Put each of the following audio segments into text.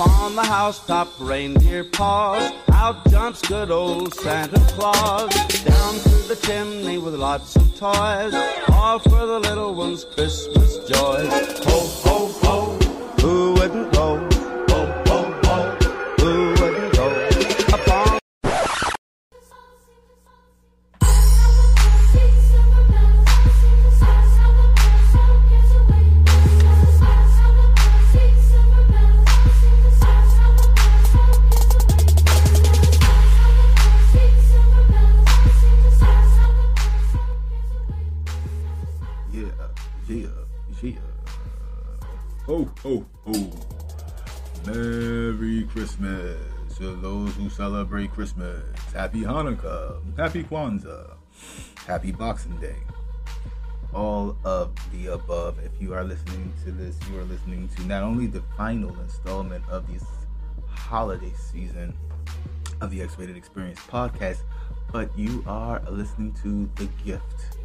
On the housetop, reindeer paws. Out jumps good old Santa Claus. Down through the chimney with lots of toys. All for the little ones' Christmas joy. Ho, ho, ho. Who wouldn't go? Happy Hanukkah. Happy Kwanzaa. Happy Boxing Day. All of the above. If you are listening to this, you are listening to not only the final installment of this holiday season of the X Rated Experience podcast, but you are listening to the gift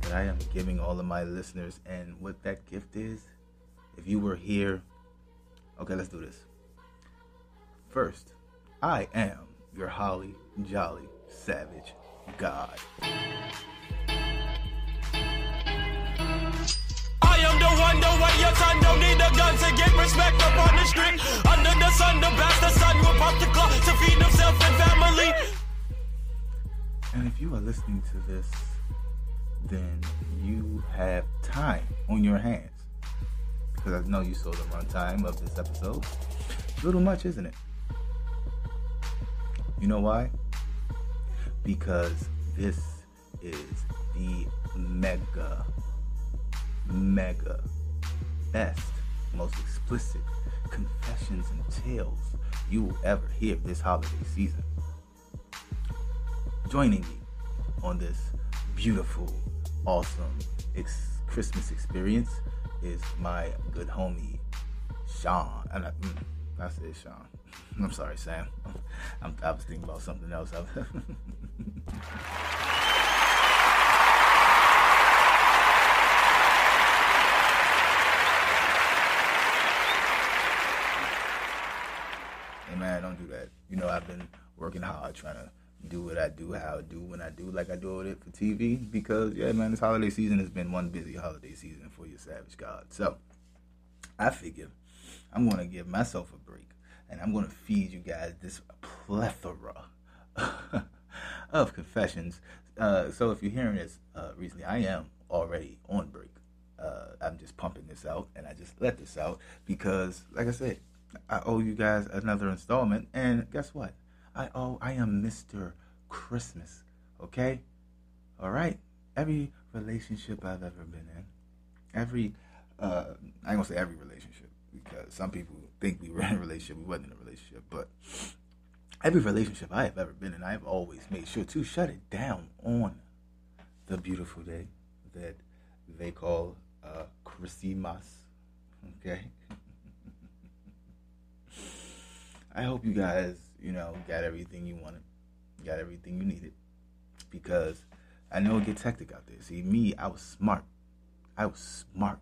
that I am giving all of my listeners. And what that gift is, if you were here, okay, let's do this. First, I am your holly jolly savage God. I am the one, the way your son don't need a gun to get respect up on the street. Under the sun, the bastard son will pop the clock to feed himself and family. And if you are listening to this, then you have time on your hands. Because I know you saw the runtime of this episode. A Little much, isn't it? You know why? Because this is the mega, mega best, most explicit confessions and tales you will ever hear this holiday season joining me on this beautiful, awesome ex- Christmas experience is my good homie Sean. And I, mm, I said Sean. I'm sorry, Sam. I'm, I was thinking about something else. hey man, don't do that. You know I've been working hard trying to do what I do, how I do when I do, like I do it for TV. Because yeah, man, this holiday season has been one busy holiday season for your Savage God. So I figure I'm gonna give myself a break, and I'm gonna feed you guys this plethora of confessions. Uh, so if you're hearing this uh, recently, I am already on break. Uh, I'm just pumping this out, and I just let this out because, like I said, I owe you guys another installment. And guess what? I owe. I am Mr. Christmas. Okay. All right. Every relationship I've ever been in, every uh, I ain't gonna say every relationship because some people think we were in a relationship. We wasn't in a relationship, but every relationship I have ever been in, I've always made sure to shut it down on the beautiful day that they call uh, Christmas. Okay. I hope you guys, you know, got everything you wanted, got everything you needed, because I know it gets hectic out there. See, me, I was smart. I was smart.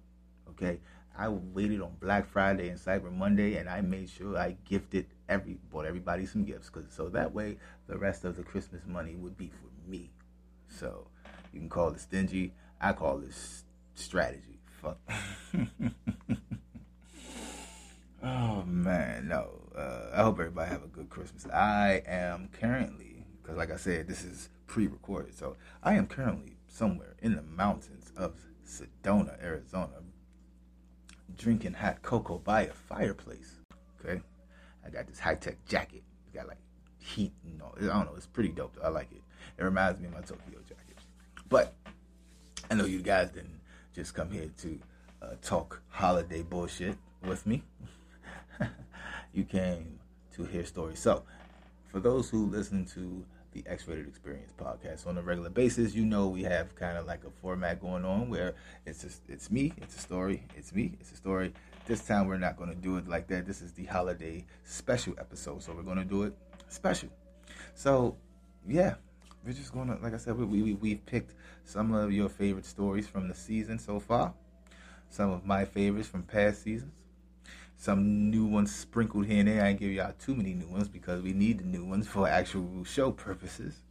Okay, I waited on Black Friday and Cyber Monday, and I made sure I gifted every bought everybody some gifts, cause so that way the rest of the Christmas money would be for me. So you can call it stingy. I call this strategy. Fuck. oh man, no. Uh, I hope everybody have a good Christmas. I am currently, because like I said, this is pre-recorded, so I am currently somewhere in the mountains of Sedona, Arizona, drinking hot cocoa by a fireplace. Okay, I got this high-tech jacket. It's got like heat and all. I don't know. It's pretty dope. Though. I like it. It reminds me of my Tokyo jacket. But I know you guys didn't just come here to uh, talk holiday bullshit with me. you came to hear stories. So, for those who listen to the X-Rated Experience podcast on a regular basis, you know we have kind of like a format going on where it's just, it's me, it's a story, it's me, it's a story. This time we're not going to do it like that. This is the holiday special episode, so we're going to do it special. So, yeah, we're just going to, like I said, we, we we've picked some of your favorite stories from the season so far, some of my favorites from past seasons, some new ones sprinkled here and there. I ain't give y'all too many new ones because we need the new ones for actual show purposes.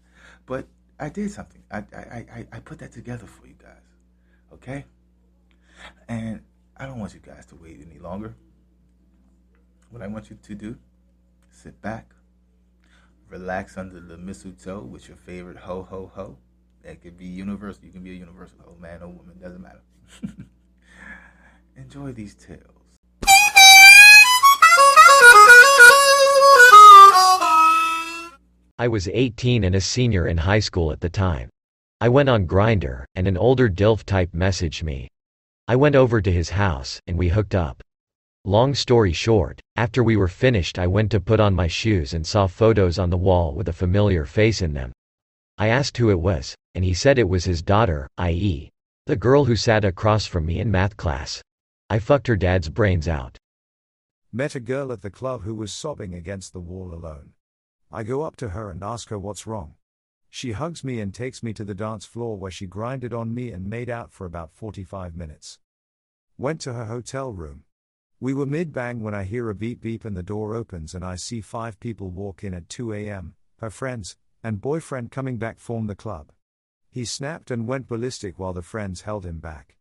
But I did something. I I, I, I put that together for you guys. Okay? And I don't want you guys to wait any longer. What I want you to do, sit back, relax under the mistletoe with your favorite ho ho ho. That could be universal. You can be a universal ho, man or woman, doesn't matter. Enjoy these tales. I was 18 and a senior in high school at the time. I went on Grindr, and an older DILF type messaged me. I went over to his house, and we hooked up. Long story short, after we were finished I went to put on my shoes and saw photos on the wall with a familiar face in them. I asked who it was, and he said it was his daughter, i.e. the girl who sat across from me in math class. I fucked her dad's brains out. Met a girl at the club who was sobbing against the wall alone. I go up to her and ask her what's wrong. She hugs me and takes me to the dance floor where she grinded on me and made out for about 45 minutes. Went to her hotel room. We were mid bang when I hear a beep beep and the door opens and I see five people walk in at 2 a.m. Her friends and boyfriend coming back form the club. He snapped and went ballistic while the friends held him back.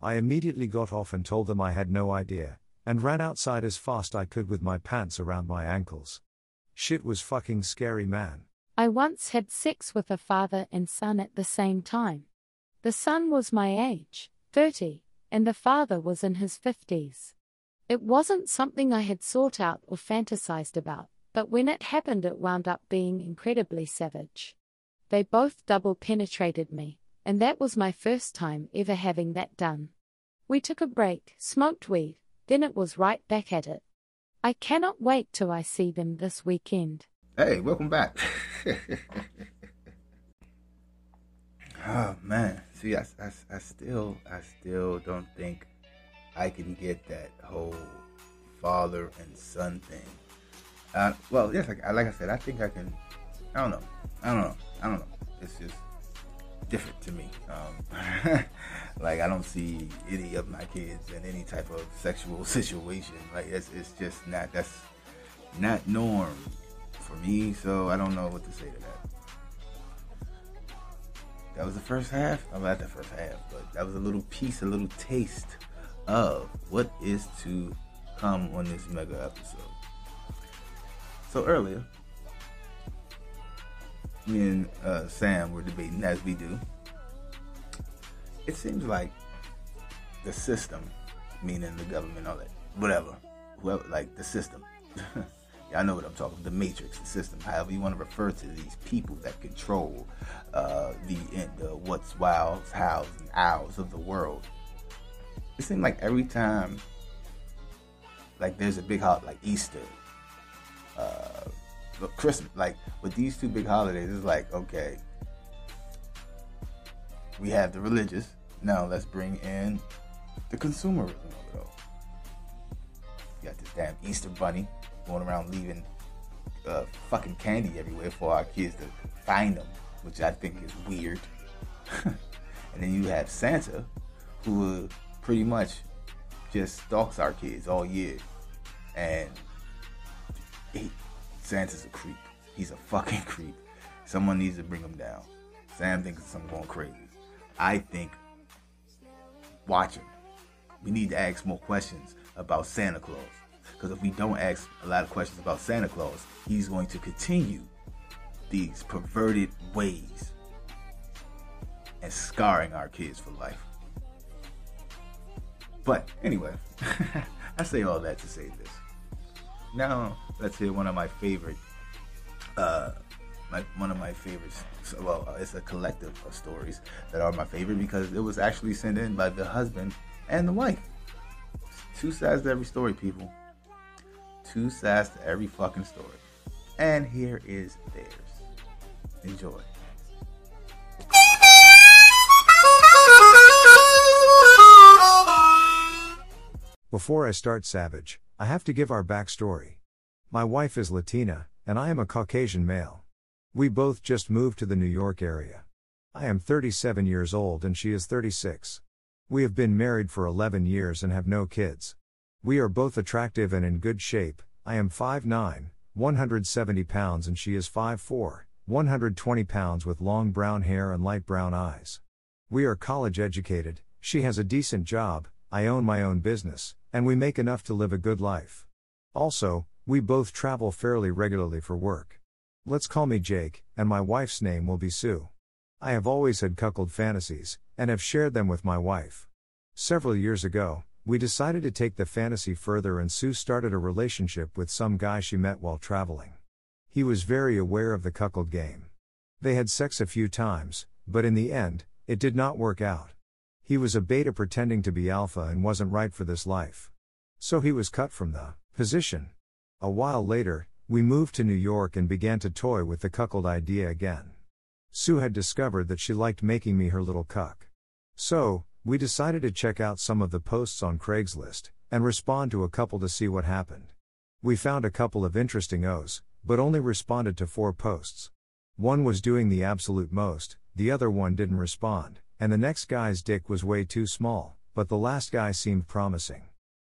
I immediately got off and told them I had no idea, and ran outside as fast I could with my pants around my ankles. Shit was fucking scary, man. I once had sex with a father and son at the same time. The son was my age, 30, and the father was in his 50s. It wasn't something I had sought out or fantasized about, but when it happened, it wound up being incredibly savage. They both double penetrated me, and that was my first time ever having that done. We took a break, smoked weed, then it was right back at it. I cannot wait till I see them this weekend. Hey, welcome back. oh man, see, I, I, I still, I still don't think I can get that whole father and son thing. Uh, well, yes, like, like I said, I think I can. I don't know. I don't know. I don't know. It's just different to me. Um, like I don't see any of my kids in any type of sexual situation. Like it's it's just not that's not norm for me. So I don't know what to say to that. That was the first half. I'm not the first half, but that was a little piece, a little taste of what is to come on this mega episode. So earlier, me and uh, Sam were debating as we do. It seems like the system, meaning the government, all that, whatever, whoever, like the system. I know what I'm talking. About, the matrix, the system, however you want to refer to these people that control uh, the, the what's, wows, hows, and ows of the world it seems like every time, like there's a big holiday, like Easter, uh, Christmas, like with these two big holidays, it's like okay, we have the religious. Now let's bring in the consumerism of it all. You got this damn Easter bunny going around leaving uh, fucking candy everywhere for our kids to find them, which I think is weird. and then you have Santa, who pretty much just stalks our kids all year. And he, Santa's a creep. He's a fucking creep. Someone needs to bring him down. Sam thinks I'm going crazy. I think watch him. We need to ask more questions about Santa Claus. Because if we don't ask a lot of questions about Santa Claus, he's going to continue these perverted ways and scarring our kids for life. But anyway, I say all that to say this. Now let's hear one of my favorite, uh, my one of my favorites. Well, it's a collective of stories that are my favorite because it was actually sent in by the husband and the wife. Two sides to every story, people. Two sides to every fucking story. And here is theirs. Enjoy. Before I start Savage, I have to give our backstory. My wife is Latina, and I am a Caucasian male. We both just moved to the New York area. I am 37 years old and she is 36. We have been married for 11 years and have no kids. We are both attractive and in good shape. I am 5'9, 170 pounds, and she is 5'4, 120 pounds with long brown hair and light brown eyes. We are college educated, she has a decent job, I own my own business, and we make enough to live a good life. Also, we both travel fairly regularly for work. Let's call me Jake, and my wife's name will be Sue. I have always had cuckold fantasies, and have shared them with my wife. Several years ago, we decided to take the fantasy further, and Sue started a relationship with some guy she met while traveling. He was very aware of the cuckold game. They had sex a few times, but in the end, it did not work out. He was a beta pretending to be alpha and wasn't right for this life. So he was cut from the position. A while later, we moved to New York and began to toy with the cuckold idea again. Sue had discovered that she liked making me her little cuck. So, we decided to check out some of the posts on Craigslist and respond to a couple to see what happened. We found a couple of interesting O's, but only responded to four posts. One was doing the absolute most, the other one didn't respond, and the next guy's dick was way too small, but the last guy seemed promising.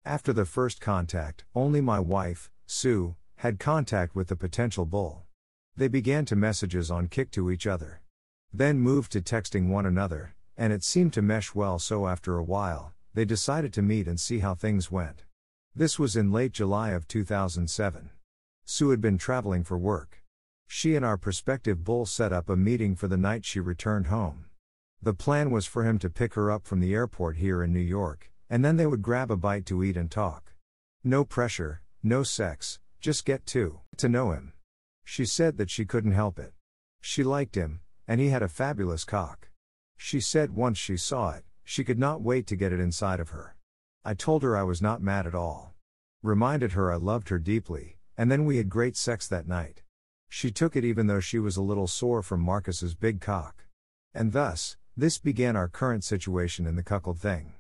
After the first contact, only my wife, Sue, had contact with the potential bull. They began to messages on Kik to each other. Then moved to texting one another, and it seemed to mesh well, so after a while, they decided to meet and see how things went. This was in late July of 2007. Sue had been traveling for work. She and our prospective bull set up a meeting for the night she returned home. The plan was for him to pick her up from the airport here in New York, and then they would grab a bite to eat and talk. No pressure, no sex, just get to, to know him. She said that she couldn't help it. She liked him, and he had a fabulous cock. She said once she saw it, she could not wait to get it inside of her. I told her I was not mad at all. Reminded her I loved her deeply, and then we had great sex that night. She took it even though she was a little sore from Marcus's big cock. And thus, this began our current situation in the cuckold thing.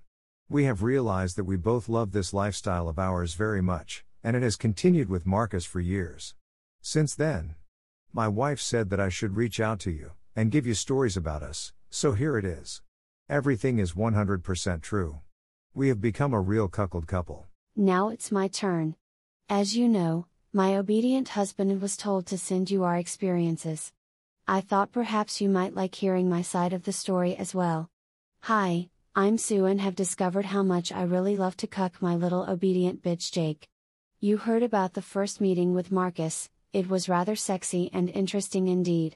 We have realized that we both love this lifestyle of ours very much, and it has continued with Marcus for years. Since then, my wife said that I should reach out to you and give you stories about us, so here it is. Everything is 100% true. We have become a real cuckold couple. Now it's my turn. As you know, my obedient husband was told to send you our experiences. I thought perhaps you might like hearing my side of the story as well. Hi, I'm Sue and have discovered how much I really love to cuck my little obedient bitch Jake. You heard about the first meeting with Marcus, it was rather sexy and interesting indeed.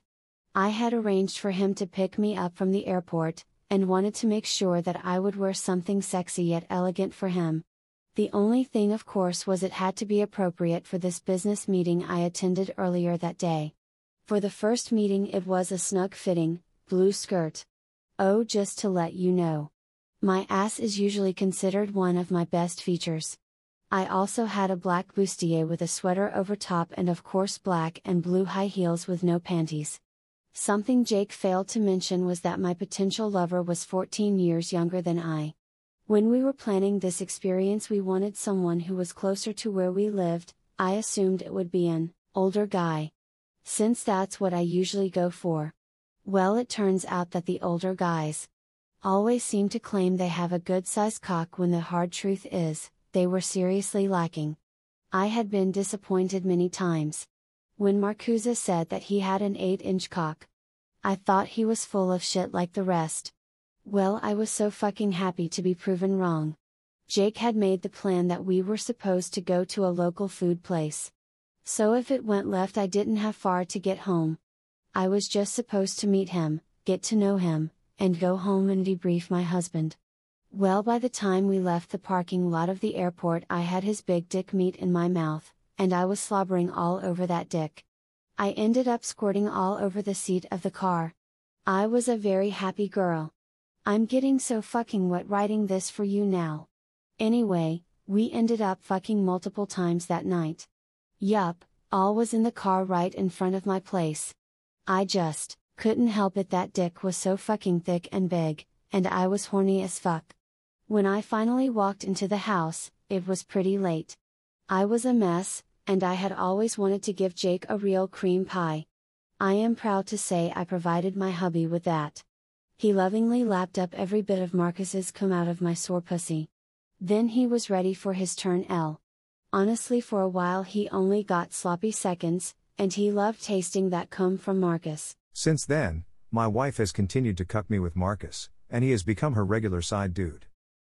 I had arranged for him to pick me up from the airport, and wanted to make sure that I would wear something sexy yet elegant for him. The only thing, of course, was it had to be appropriate for this business meeting I attended earlier that day. For the first meeting, it was a snug fitting, blue skirt. Oh, just to let you know. My ass is usually considered one of my best features. I also had a black bustier with a sweater over top and of course black and blue high heels with no panties. Something Jake failed to mention was that my potential lover was 14 years younger than I. When we were planning this experience, we wanted someone who was closer to where we lived, I assumed it would be an older guy. Since that's what I usually go for. Well, it turns out that the older guys, always seem to claim they have a good sized cock when the hard truth is, they were seriously lacking. I had been disappointed many times. When Marcusa said that he had an 8 inch cock, I thought he was full of shit like the rest. Well, I was so fucking happy to be proven wrong. Jake had made the plan that we were supposed to go to a local food place. So if it went left, I didn't have far to get home. I was just supposed to meet him, get to know him, and go home and debrief my husband. Well, by the time we left the parking lot of the airport, I had his big dick meat in my mouth, and I was slobbering all over that dick. I ended up squirting all over the seat of the car. I was a very happy girl. I'm getting so fucking wet writing this for you now. Anyway, we ended up fucking multiple times that night. Yup, all was in the car right in front of my place. I just, couldn't help it that dick was so fucking thick and big, and I was horny as fuck. When I finally walked into the house, it was pretty late. I was a mess, and I had always wanted to give Jake a real cream pie. I am proud to say I provided my hubby with that. He lovingly lapped up every bit of Marcus's come out of my sore pussy. Then he was ready for his turn L. Honestly, for a while he only got sloppy seconds, and he loved tasting that cum from Marcus. Since then, my wife has continued to cuck me with Marcus, and he has become her regular side dude.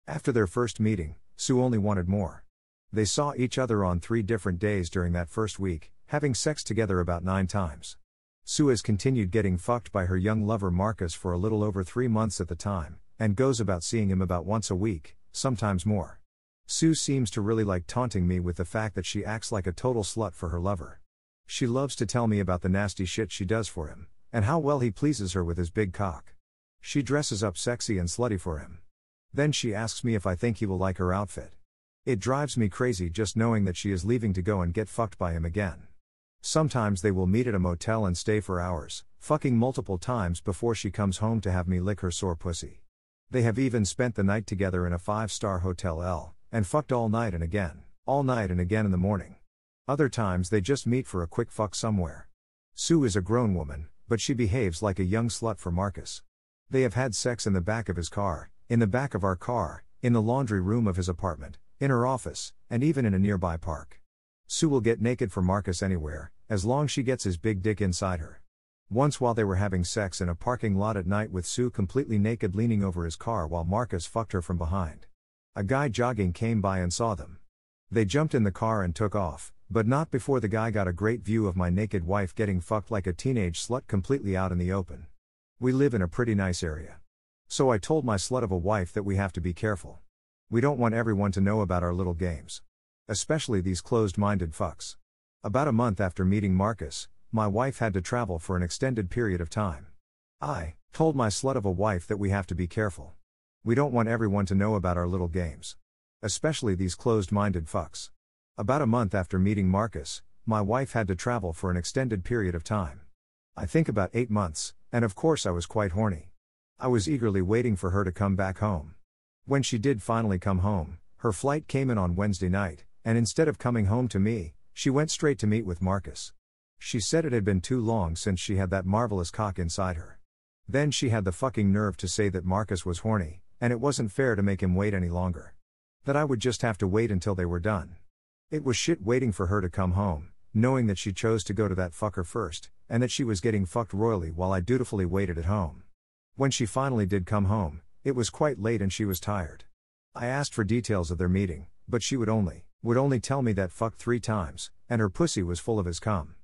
After their first meeting, Sue only wanted more. They saw each other on three different days during that first week, having sex together about nine times. Sue has continued getting fucked by her young lover Marcus for a little over three months at the time, and goes about seeing him about once a week, sometimes more. Sue seems to really like taunting me with the fact that she acts like a total slut for her lover. She loves to tell me about the nasty shit she does for him, and how well he pleases her with his big cock. She dresses up sexy and slutty for him. Then she asks me if I think he will like her outfit. It drives me crazy just knowing that she is leaving to go and get fucked by him again. Sometimes they will meet at a motel and stay for hours, fucking multiple times before she comes home to have me lick her sore pussy. They have even spent the night together in a five star hotel L, and fucked all night and again, all night and again in the morning. Other times they just meet for a quick fuck somewhere. Sue is a grown woman, but she behaves like a young slut for Marcus. They have had sex in the back of his car, in the back of our car, in the laundry room of his apartment, in her office, and even in a nearby park. Sue will get naked for Marcus anywhere, as long she gets his big dick inside her. Once while they were having sex in a parking lot at night with Sue completely naked leaning over his car while Marcus fucked her from behind. A guy jogging came by and saw them. They jumped in the car and took off, but not before the guy got a great view of my naked wife getting fucked like a teenage slut completely out in the open. We live in a pretty nice area. So I told my slut of a wife that we have to be careful. We don't want everyone to know about our little games. Especially these closed minded fucks. About a month after meeting Marcus, my wife had to travel for an extended period of time. I told my slut of a wife that we have to be careful. We don't want everyone to know about our little games. Especially these closed minded fucks. About a month after meeting Marcus, my wife had to travel for an extended period of time. I think about eight months, and of course I was quite horny. I was eagerly waiting for her to come back home. When she did finally come home, her flight came in on Wednesday night, and instead of coming home to me, she went straight to meet with Marcus. She said it had been too long since she had that marvelous cock inside her. Then she had the fucking nerve to say that Marcus was horny, and it wasn't fair to make him wait any longer. That I would just have to wait until they were done. It was shit waiting for her to come home, knowing that she chose to go to that fucker first, and that she was getting fucked royally while I dutifully waited at home. When she finally did come home, it was quite late and she was tired. I asked for details of their meeting, but she would only would only tell me that fucked three times, and her pussy was full of his cum.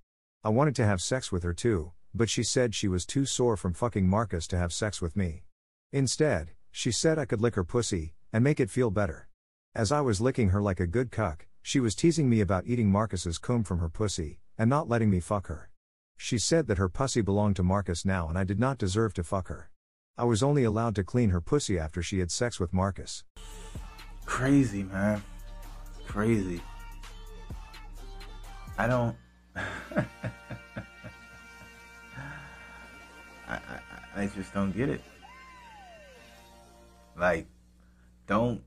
I wanted to have sex with her too, but she said she was too sore from fucking Marcus to have sex with me. Instead, she said I could lick her pussy, and make it feel better. As I was licking her like a good cuck, she was teasing me about eating Marcus's cum from her pussy, and not letting me fuck her. She said that her pussy belonged to Marcus now and I did not deserve to fuck her. I was only allowed to clean her pussy after she had sex with Marcus. Crazy, man. Crazy. I don't. I, I, I just don't get it. Like, don't.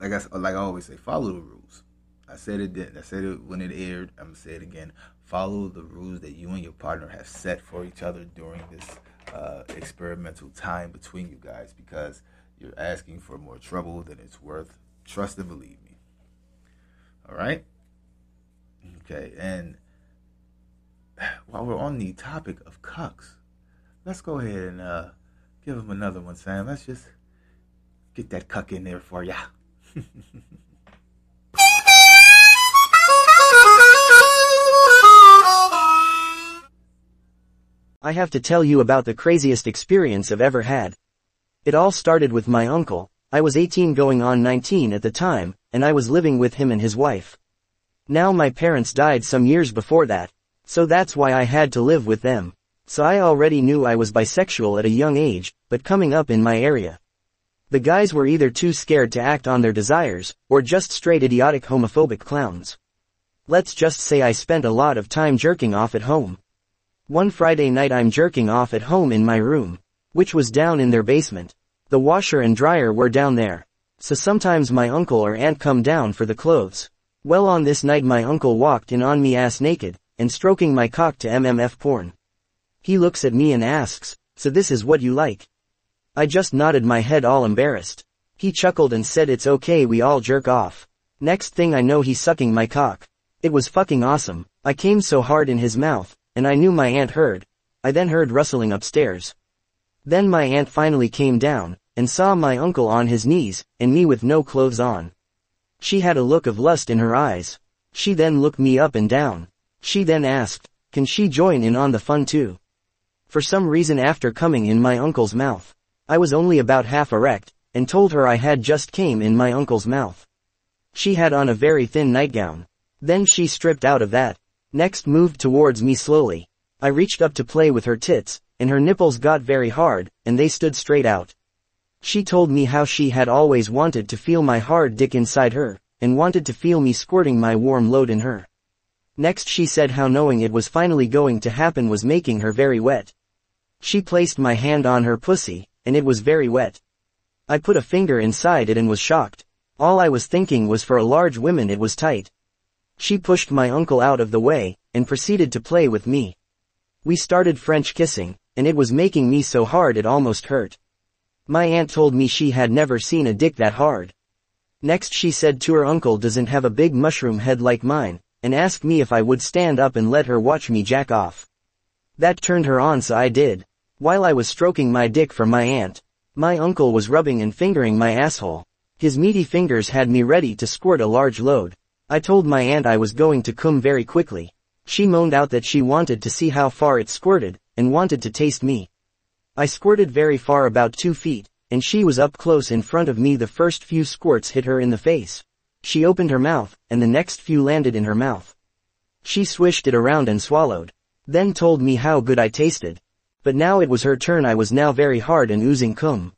Like I, like I always say, follow the rules. I said it then. I said it when it aired. I'm gonna say it again. Follow the rules that you and your partner have set for each other during this uh, experimental time between you guys because you're asking for more trouble than it's worth. Trust and believe me. All right? Okay, and while we're on the topic of cucks, let's go ahead and uh, give him another one, Sam. Let's just get that cuck in there for ya. I have to tell you about the craziest experience I've ever had. It all started with my uncle, I was 18 going on 19 at the time, and I was living with him and his wife. Now my parents died some years before that, so that's why I had to live with them. So I already knew I was bisexual at a young age, but coming up in my area. The guys were either too scared to act on their desires, or just straight idiotic homophobic clowns. Let's just say I spent a lot of time jerking off at home. One Friday night I'm jerking off at home in my room, which was down in their basement. The washer and dryer were down there. So sometimes my uncle or aunt come down for the clothes. Well on this night my uncle walked in on me ass naked, and stroking my cock to MMF porn. He looks at me and asks, so this is what you like? I just nodded my head all embarrassed. He chuckled and said it's okay we all jerk off. Next thing I know he's sucking my cock. It was fucking awesome. I came so hard in his mouth, and I knew my aunt heard. I then heard rustling upstairs. Then my aunt finally came down, and saw my uncle on his knees, and me with no clothes on. She had a look of lust in her eyes. She then looked me up and down. She then asked, can she join in on the fun too? For some reason after coming in my uncle's mouth, I was only about half erect, and told her I had just came in my uncle's mouth. She had on a very thin nightgown. Then she stripped out of that. Next moved towards me slowly. I reached up to play with her tits, and her nipples got very hard, and they stood straight out. She told me how she had always wanted to feel my hard dick inside her, and wanted to feel me squirting my warm load in her. Next she said how knowing it was finally going to happen was making her very wet. She placed my hand on her pussy, and it was very wet. I put a finger inside it and was shocked. All I was thinking was for a large woman it was tight. She pushed my uncle out of the way, and proceeded to play with me. We started French kissing, and it was making me so hard it almost hurt. My aunt told me she had never seen a dick that hard. Next she said to her uncle doesn't have a big mushroom head like mine, and asked me if I would stand up and let her watch me jack off. That turned her on so I did. While I was stroking my dick for my aunt, my uncle was rubbing and fingering my asshole. His meaty fingers had me ready to squirt a large load. I told my aunt I was going to come very quickly. She moaned out that she wanted to see how far it squirted, and wanted to taste me. I squirted very far about two feet, and she was up close in front of me the first few squirts hit her in the face. She opened her mouth, and the next few landed in her mouth. She swished it around and swallowed. Then told me how good I tasted. But now it was her turn I was now very hard and oozing cum.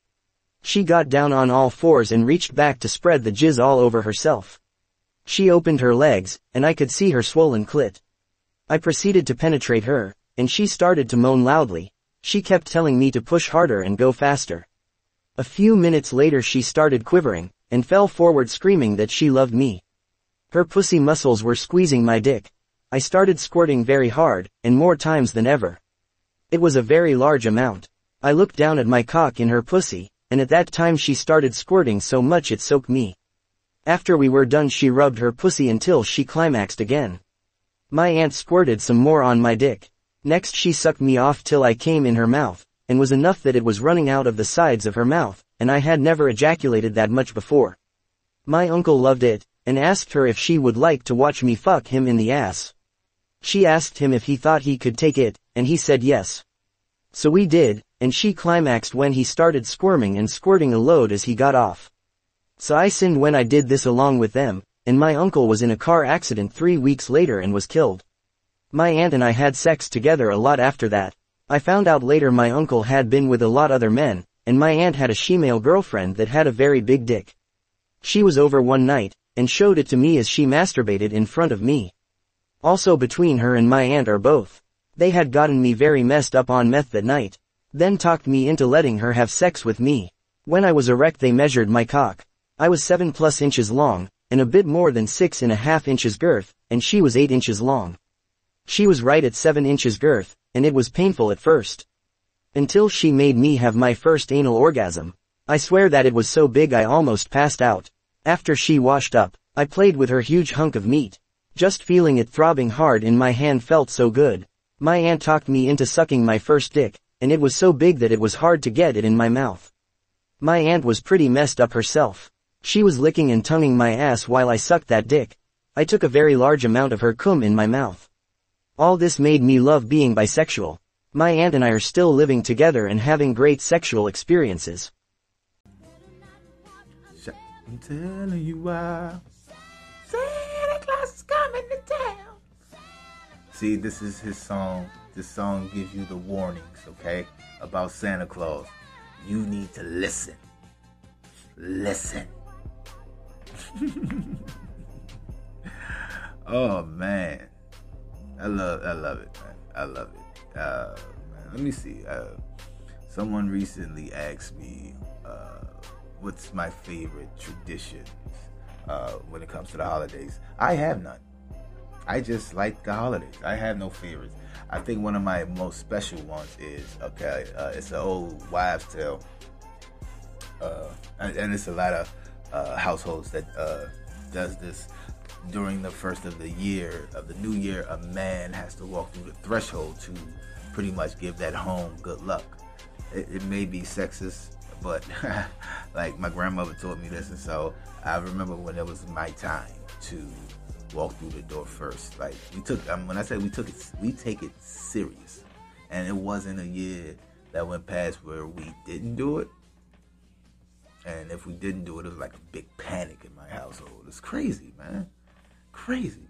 She got down on all fours and reached back to spread the jizz all over herself. She opened her legs, and I could see her swollen clit. I proceeded to penetrate her, and she started to moan loudly. She kept telling me to push harder and go faster. A few minutes later she started quivering, and fell forward screaming that she loved me. Her pussy muscles were squeezing my dick. I started squirting very hard, and more times than ever. It was a very large amount. I looked down at my cock in her pussy, and at that time she started squirting so much it soaked me. After we were done she rubbed her pussy until she climaxed again. My aunt squirted some more on my dick. Next she sucked me off till I came in her mouth, and was enough that it was running out of the sides of her mouth, and I had never ejaculated that much before. My uncle loved it, and asked her if she would like to watch me fuck him in the ass. She asked him if he thought he could take it, and he said yes. So we did, and she climaxed when he started squirming and squirting a load as he got off. So I sinned when I did this along with them, and my uncle was in a car accident three weeks later and was killed. My aunt and I had sex together a lot after that. I found out later my uncle had been with a lot other men, and my aunt had a she-male girlfriend that had a very big dick. She was over one night, and showed it to me as she masturbated in front of me. Also between her and my aunt are both. They had gotten me very messed up on meth that night. Then talked me into letting her have sex with me. When I was erect they measured my cock. I was 7 plus inches long, and a bit more than six and a half inches girth, and she was 8 inches long. She was right at 7 inches girth, and it was painful at first. Until she made me have my first anal orgasm. I swear that it was so big I almost passed out. After she washed up, I played with her huge hunk of meat. Just feeling it throbbing hard in my hand felt so good. My aunt talked me into sucking my first dick, and it was so big that it was hard to get it in my mouth. My aunt was pretty messed up herself. She was licking and tonguing my ass while I sucked that dick. I took a very large amount of her cum in my mouth. All this made me love being bisexual. My aunt and I are still living together and having great sexual experiences. I'm telling you why. Santa Claus is coming to town. See, this is his song. This song gives you the warnings, okay, about Santa Claus. You need to listen. Listen. Oh man, I love I love it, man. I love it. Uh, man, let me see. Uh, someone recently asked me uh, what's my favorite traditions uh, when it comes to the holidays. I have none. I just like the holidays. I have no favorites. I think one of my most special ones is okay. Uh, it's an old wives' tale uh, and it's a lot of uh, households that uh, does this during the first of the year of the new year. A man has to walk through the threshold to pretty much give that home good luck. It, it may be sexist, but like my grandmother taught me this, and so I remember when it was my time to walk through the door first. Like we took, um, when I say we took it, we take it serious, and it wasn't a year that went past where we didn't do it. And if we didn't do it, it was like a big panic in my household. It's crazy, man. Crazy.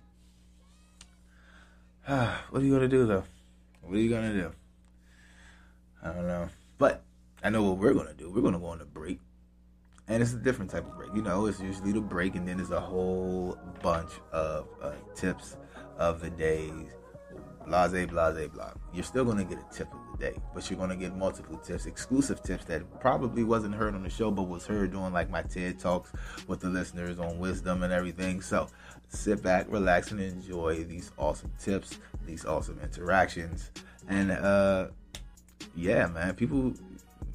what are you gonna do though? What are you gonna do? I don't know. But I know what we're gonna do. We're gonna go on a break. And it's a different type of break. You know, it's usually the break and then there's a whole bunch of uh, tips of the days. Blase, blase, blah. You're still gonna get a tip of day, but you're gonna get multiple tips, exclusive tips that probably wasn't heard on the show, but was heard doing like my TED talks with the listeners on wisdom and everything. So sit back, relax, and enjoy these awesome tips, these awesome interactions, and uh, yeah, man. People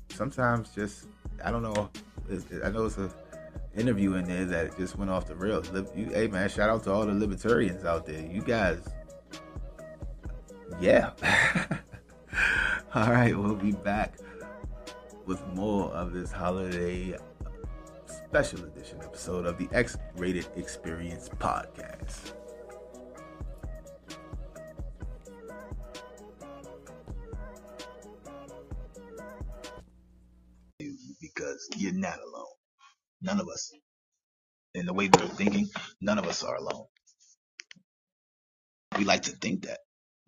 sometimes just I don't know. I know it's a interview in there that just went off the rails. Hey man, shout out to all the libertarians out there. You guys yeah. All right, we'll be back with more of this holiday special edition episode of the X Rated Experience podcast. Because you're not alone. None of us. In the way we're thinking, none of us are alone. We like to think that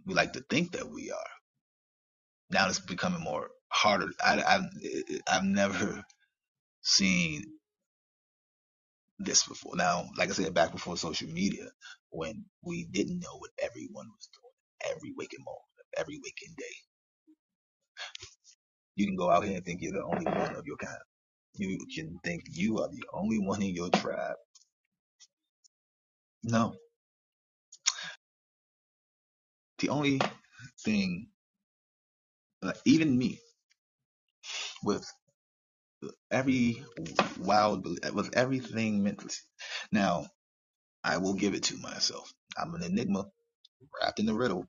we like to think that we are. Now it's becoming more harder. I, I've, I've never seen this before. Now, like I said, back before social media, when we didn't know what everyone was doing every waking moment, every waking day. You can go out here and think you're the only one of your kind. You can think you are the only one in your tribe. No. The only thing, like even me, with every wild, with everything mentally. Now, I will give it to myself. I'm an enigma wrapped in the riddle.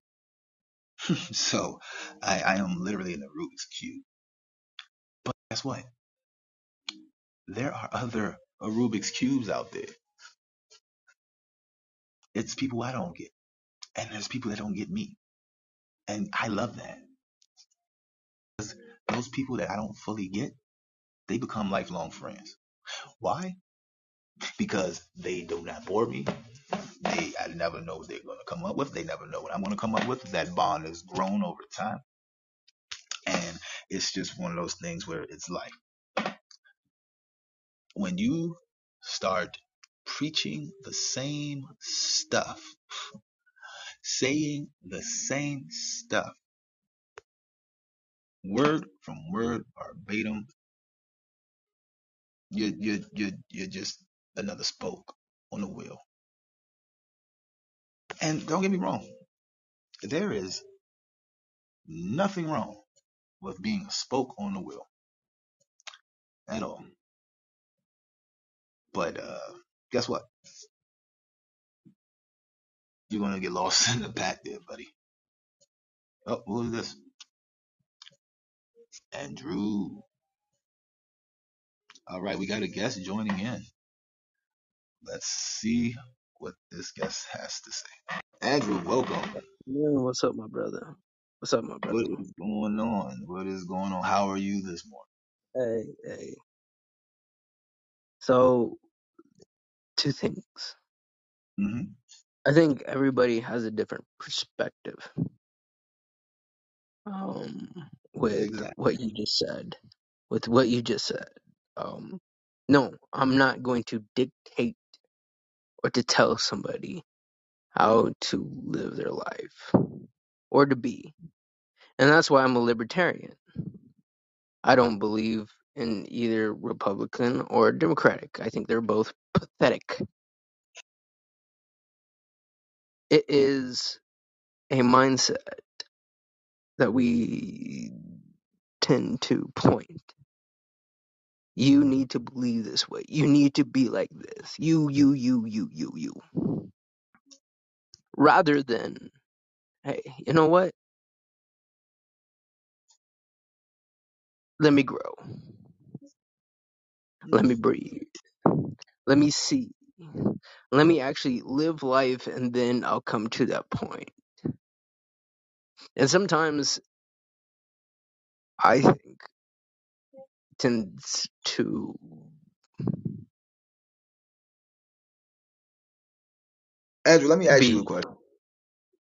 so I, I am literally in the Rubik's Cube. But guess what? There are other Rubik's Cubes out there. It's people I don't get. And there's people that don't get me. And I love that. Those people that I don't fully get, they become lifelong friends. Why? Because they do not bore me. They I never know what they're gonna come up with. They never know what I'm gonna come up with. That bond has grown over time. And it's just one of those things where it's like when you start preaching the same stuff saying the same stuff, word from word, verbatim. You you you you're just another spoke on the wheel. And don't get me wrong, there is nothing wrong with being a spoke on the wheel at all. But uh, guess what? You're gonna get lost in the pack there, buddy. Oh, who is this? Andrew. All right, we got a guest joining in. Let's see what this guest has to say. Andrew, welcome. Yeah, what's up, my brother? What's up, my brother? What is going on? What is going on? How are you this morning? Hey, hey. So, two things. hmm I think everybody has a different perspective. Um, with Exactly. what you just said. With what you just said. Um, no, I'm not going to dictate or to tell somebody how to live their life or to be. And that's why I'm a libertarian. I don't believe in either Republican or Democratic. I think they're both pathetic. It is a mindset that we tend to point. You mm-hmm. need to believe this way. You need to be like this. You, you, you, you, you, you. Rather than, hey, you know what? Let me grow. Let me mm-hmm. breathe. Let me see. Let me actually live life and then I'll come to that point. And sometimes I think tends to Andrew, let me ask you a question.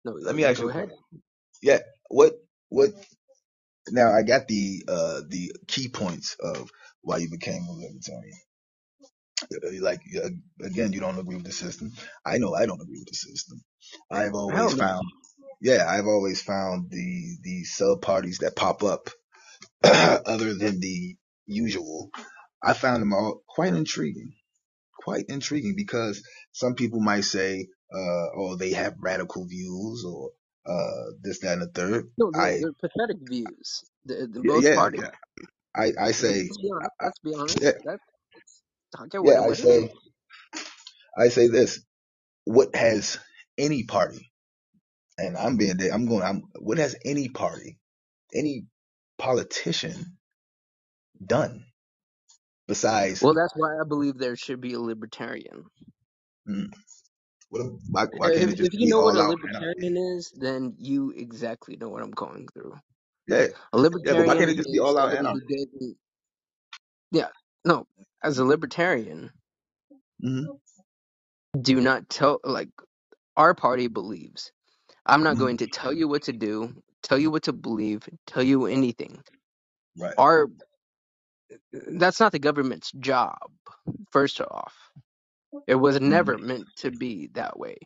no Let me you ask go you a ahead. question. Yeah, what what? Now I got the uh the key points of why you became a libertarian. Uh, Like uh, again, you don't agree with the system. I know I don't agree with the system. I've Hell always no. found, yeah, I've always found the the sub parties that pop up other than the usual. I found them all quite intriguing quite intriguing because some people might say, uh, oh, they have radical views or, uh, this, that, and the third. No, they're, I, they're pathetic views. The, the both yeah, parties. yeah. I, I say, Let's be honest. I, Let's be honest. yeah, That yeah, I what it is. say, I say this, what has any party, and I'm being, dead. I'm going, I'm, what has any party, any politician done besides, Well, that's why I believe there should be a libertarian. mm, what, why, why can't If it if just you be know what all a out libertarian is, then you exactly know what I'm going through. Yeah, A yeah, but why can't libertarian it just be is all out somebody anarchy? doesn't. Yeah, no. As a libertarian, hmm do not tell like our party believes. I'm not hmm going to tell you what to do, tell you what to believe, tell you anything. Right. Our that's not the government's job. First off, it was hmm never meant to be that way.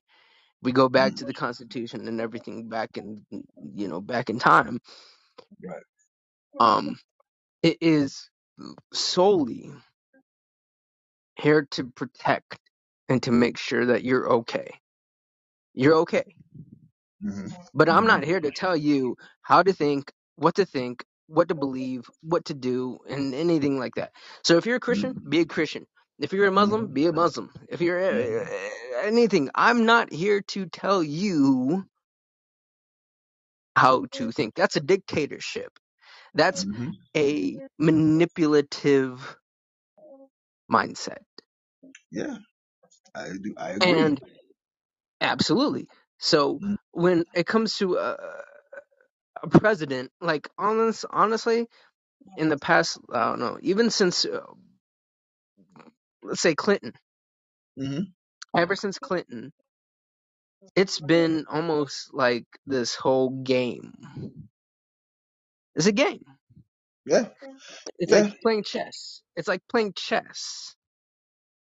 We go back to the Constitution and everything back in you know back in time. Right. Um, it is solely here to protect and to make sure that you're okay. You're okay. Hmm But I'm hmm not here to tell you how to think, what to think, what to believe, what to do, and anything like that. So if you're a Christian, be a Christian. If you're a Muslim, be a Muslim. If you're uh, hmm anything, I'm not here to tell you how to think. That's a dictatorship. That's a manipulative mindset. Yeah, I do. I agree. And absolutely. So mm when it comes to a, a president, like honest, honestly, in the past, I don't know, even since uh, let's say Clinton, hmm ever since Clinton, it's been almost like this whole game. It's a game. Yeah, It's like playing chess. It's like playing chess.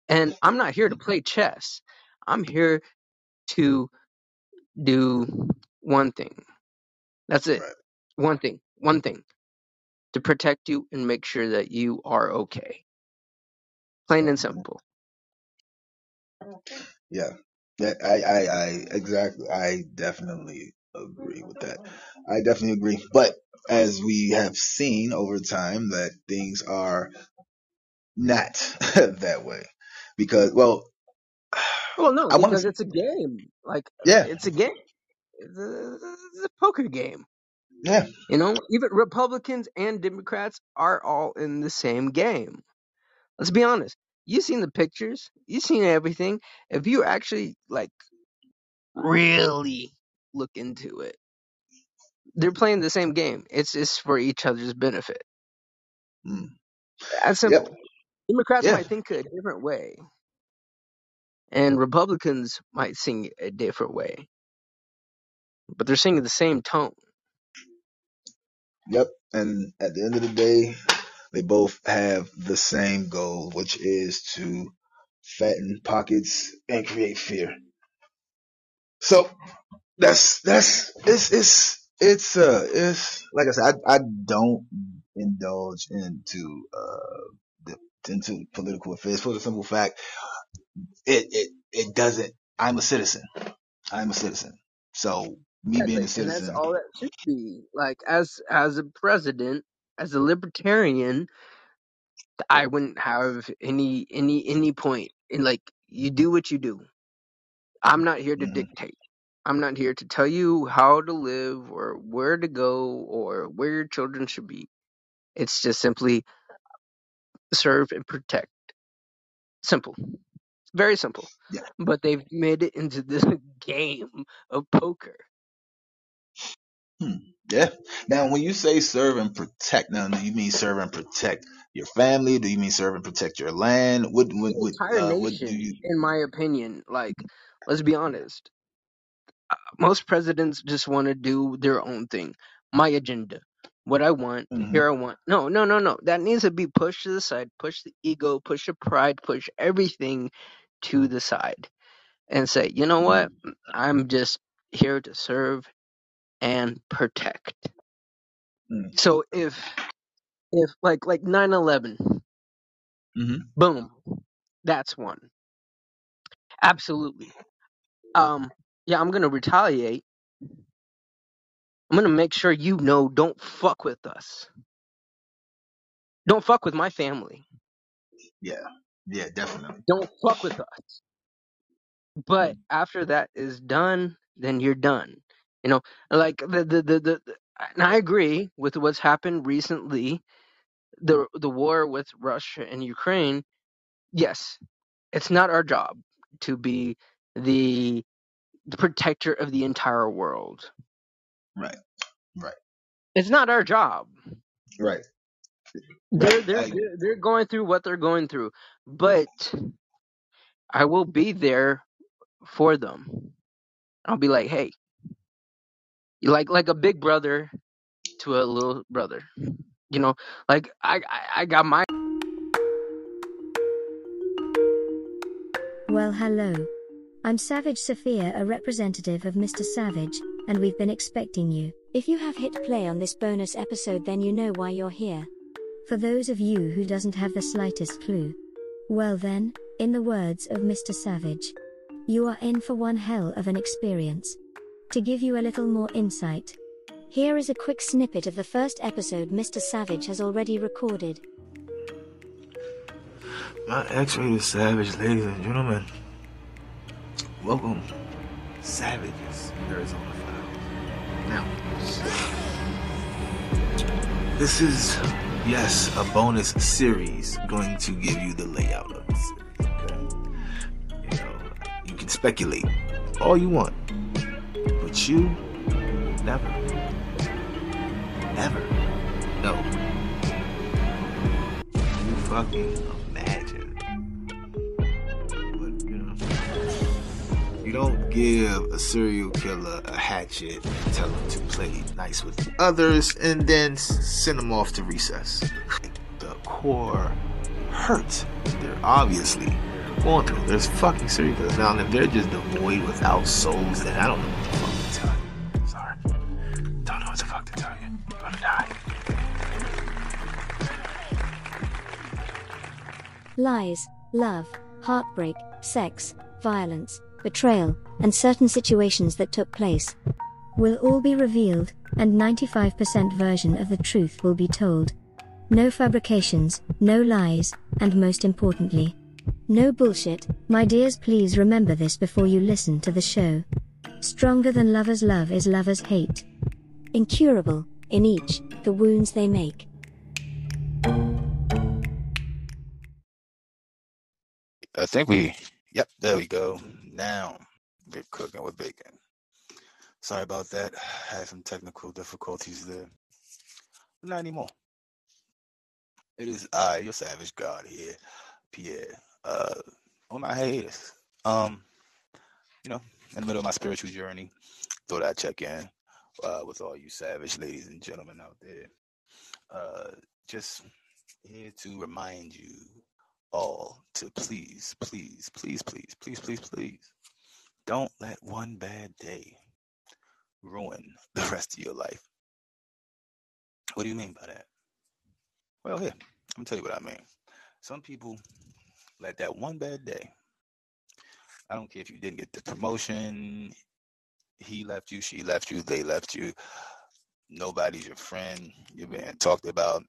And I'm not here to play chess. I'm here to do one thing. That's it. Right. One thing. One thing. To protect you and make sure that you are okay. Plain and mm-hmm. simple. Yeah. Yeah. I, I, I, exactly. I definitely agree with that. I definitely agree. But as we have seen over time that things are not that way because, well, Well, no, I want to because say, it's a game. Like, yeah, it's a game. It's a, it's a poker game. yeah, You know, even Republicans and Democrats are all in the same game. Let's be honest. You've seen the pictures. You've seen everything. If you actually like really look into it, they're playing the same game. It's just for each other's benefit. mm, That's yep, simple. Democrats yeah, might think a different way, and Republicans might sing a different way, but they're singing the same tone. yep. And at the end of the day, They both have the same goal, which is to fatten pockets and create fear. So that's that's it's it's it's uh it's like I said, I I don't indulge into uh into political affairs for the simple fact it it it doesn't. I'm a citizen. I'm a citizen. So me being a and that's citizen, all that should be. Like as as a president, as a libertarian, I wouldn't have any any any point in like you do what you do. I'm not here to Mm, dictate. I'm not here to tell you how to live or where to go or where your children should be. It's just simply serve and protect. Simple. Very simple. yeah. But they've made it into this game of poker. Hmm. Yeah. Now, when you say serve and protect, now do you mean serve and protect your family? Do you mean serve and protect your land? What what The what entire uh what do nation, you? in my opinion, like, let's be honest, most presidents just want to do their own thing. My agenda. What I want, hmm here I want. No, no, no, no. That needs to be pushed to the side. Push the ego, push the pride, push everything to the side. And say, you know what? I'm just here to serve and protect. mm So if, if like, like 9-11, hmm boom, that's one. Absolutely. Um, yeah, I'm gonna retaliate. I'm gonna make sure you know don't fuck with us. Don't fuck with my family. Yeah. Yeah. Definitely. Don't fuck with us. But mm. after that is done, then you're done. You know, like the the the, the and I agree with what's happened recently, the the war with Russia and Ukraine. Yes, it's not our job to be the, the protector of the entire world. Right. Right. It's not our job. Right. They're they're they're, they're going through what they're going through, but I will be there for them. I'll be like, hey, like like a big brother to a little brother. You know, like I I, I got my Well, hello. I'm Savage Sophia, a representative of Mr. Savage, and we've been expecting you. If you have hit play on this bonus episode, then you know why you're here. For those of you who doesn't have the slightest clue, well then, in the words of Mr. Savage, you are in for one hell of an experience. To give you a little more insight, here is a quick snippet of the first episode Mr. Savage has already recorded. My X-rated savage, ladies and gentlemen. Welcome, savages, Arizona Files. Now, this is yes a bonus series going to give you the layout of the series. Okay, you know you can speculate all you want, but you never, never know. You fucking give a serial killer a hatchet and tell him to play nice with the others and then send him off to recess. The core hurts. they're obviously going through. There's fucking serial killers now, and if they're just devoid without souls, then I don't know what the fuck to tell you. Sorry. Don't know what the fuck to tell you. You're gonna die. Lies, love, heartbreak, sex, violence, betrayal, and certain situations that took place will all be revealed, and 95% version of the truth will be told. No fabrications, no lies, and most importantly, no bullshit. My dears, please remember this before you listen to the show. Stronger than lovers' love is lovers' hate. Incurable, in each, the wounds they make. I think we, yep, there we go. Now we're cooking with bacon. Sorry about that. I had some technical difficulties there. Not anymore. It is I, your savage god here, Pierre. Uh, on my hiatus. Um, you know, in the middle of my spiritual journey, thought I'd check in uh, with all you savage ladies and gentlemen out there. Uh, just here to remind you all to please, please, please, please, please, please, please, don't let one bad day ruin the rest of your life. What do you mean by that? Well, here, let me tell you what I mean. Some people let that one bad day, I don't care if you didn't get the promotion, he left you, she left you, they left you, nobody's your friend, you're being talked about.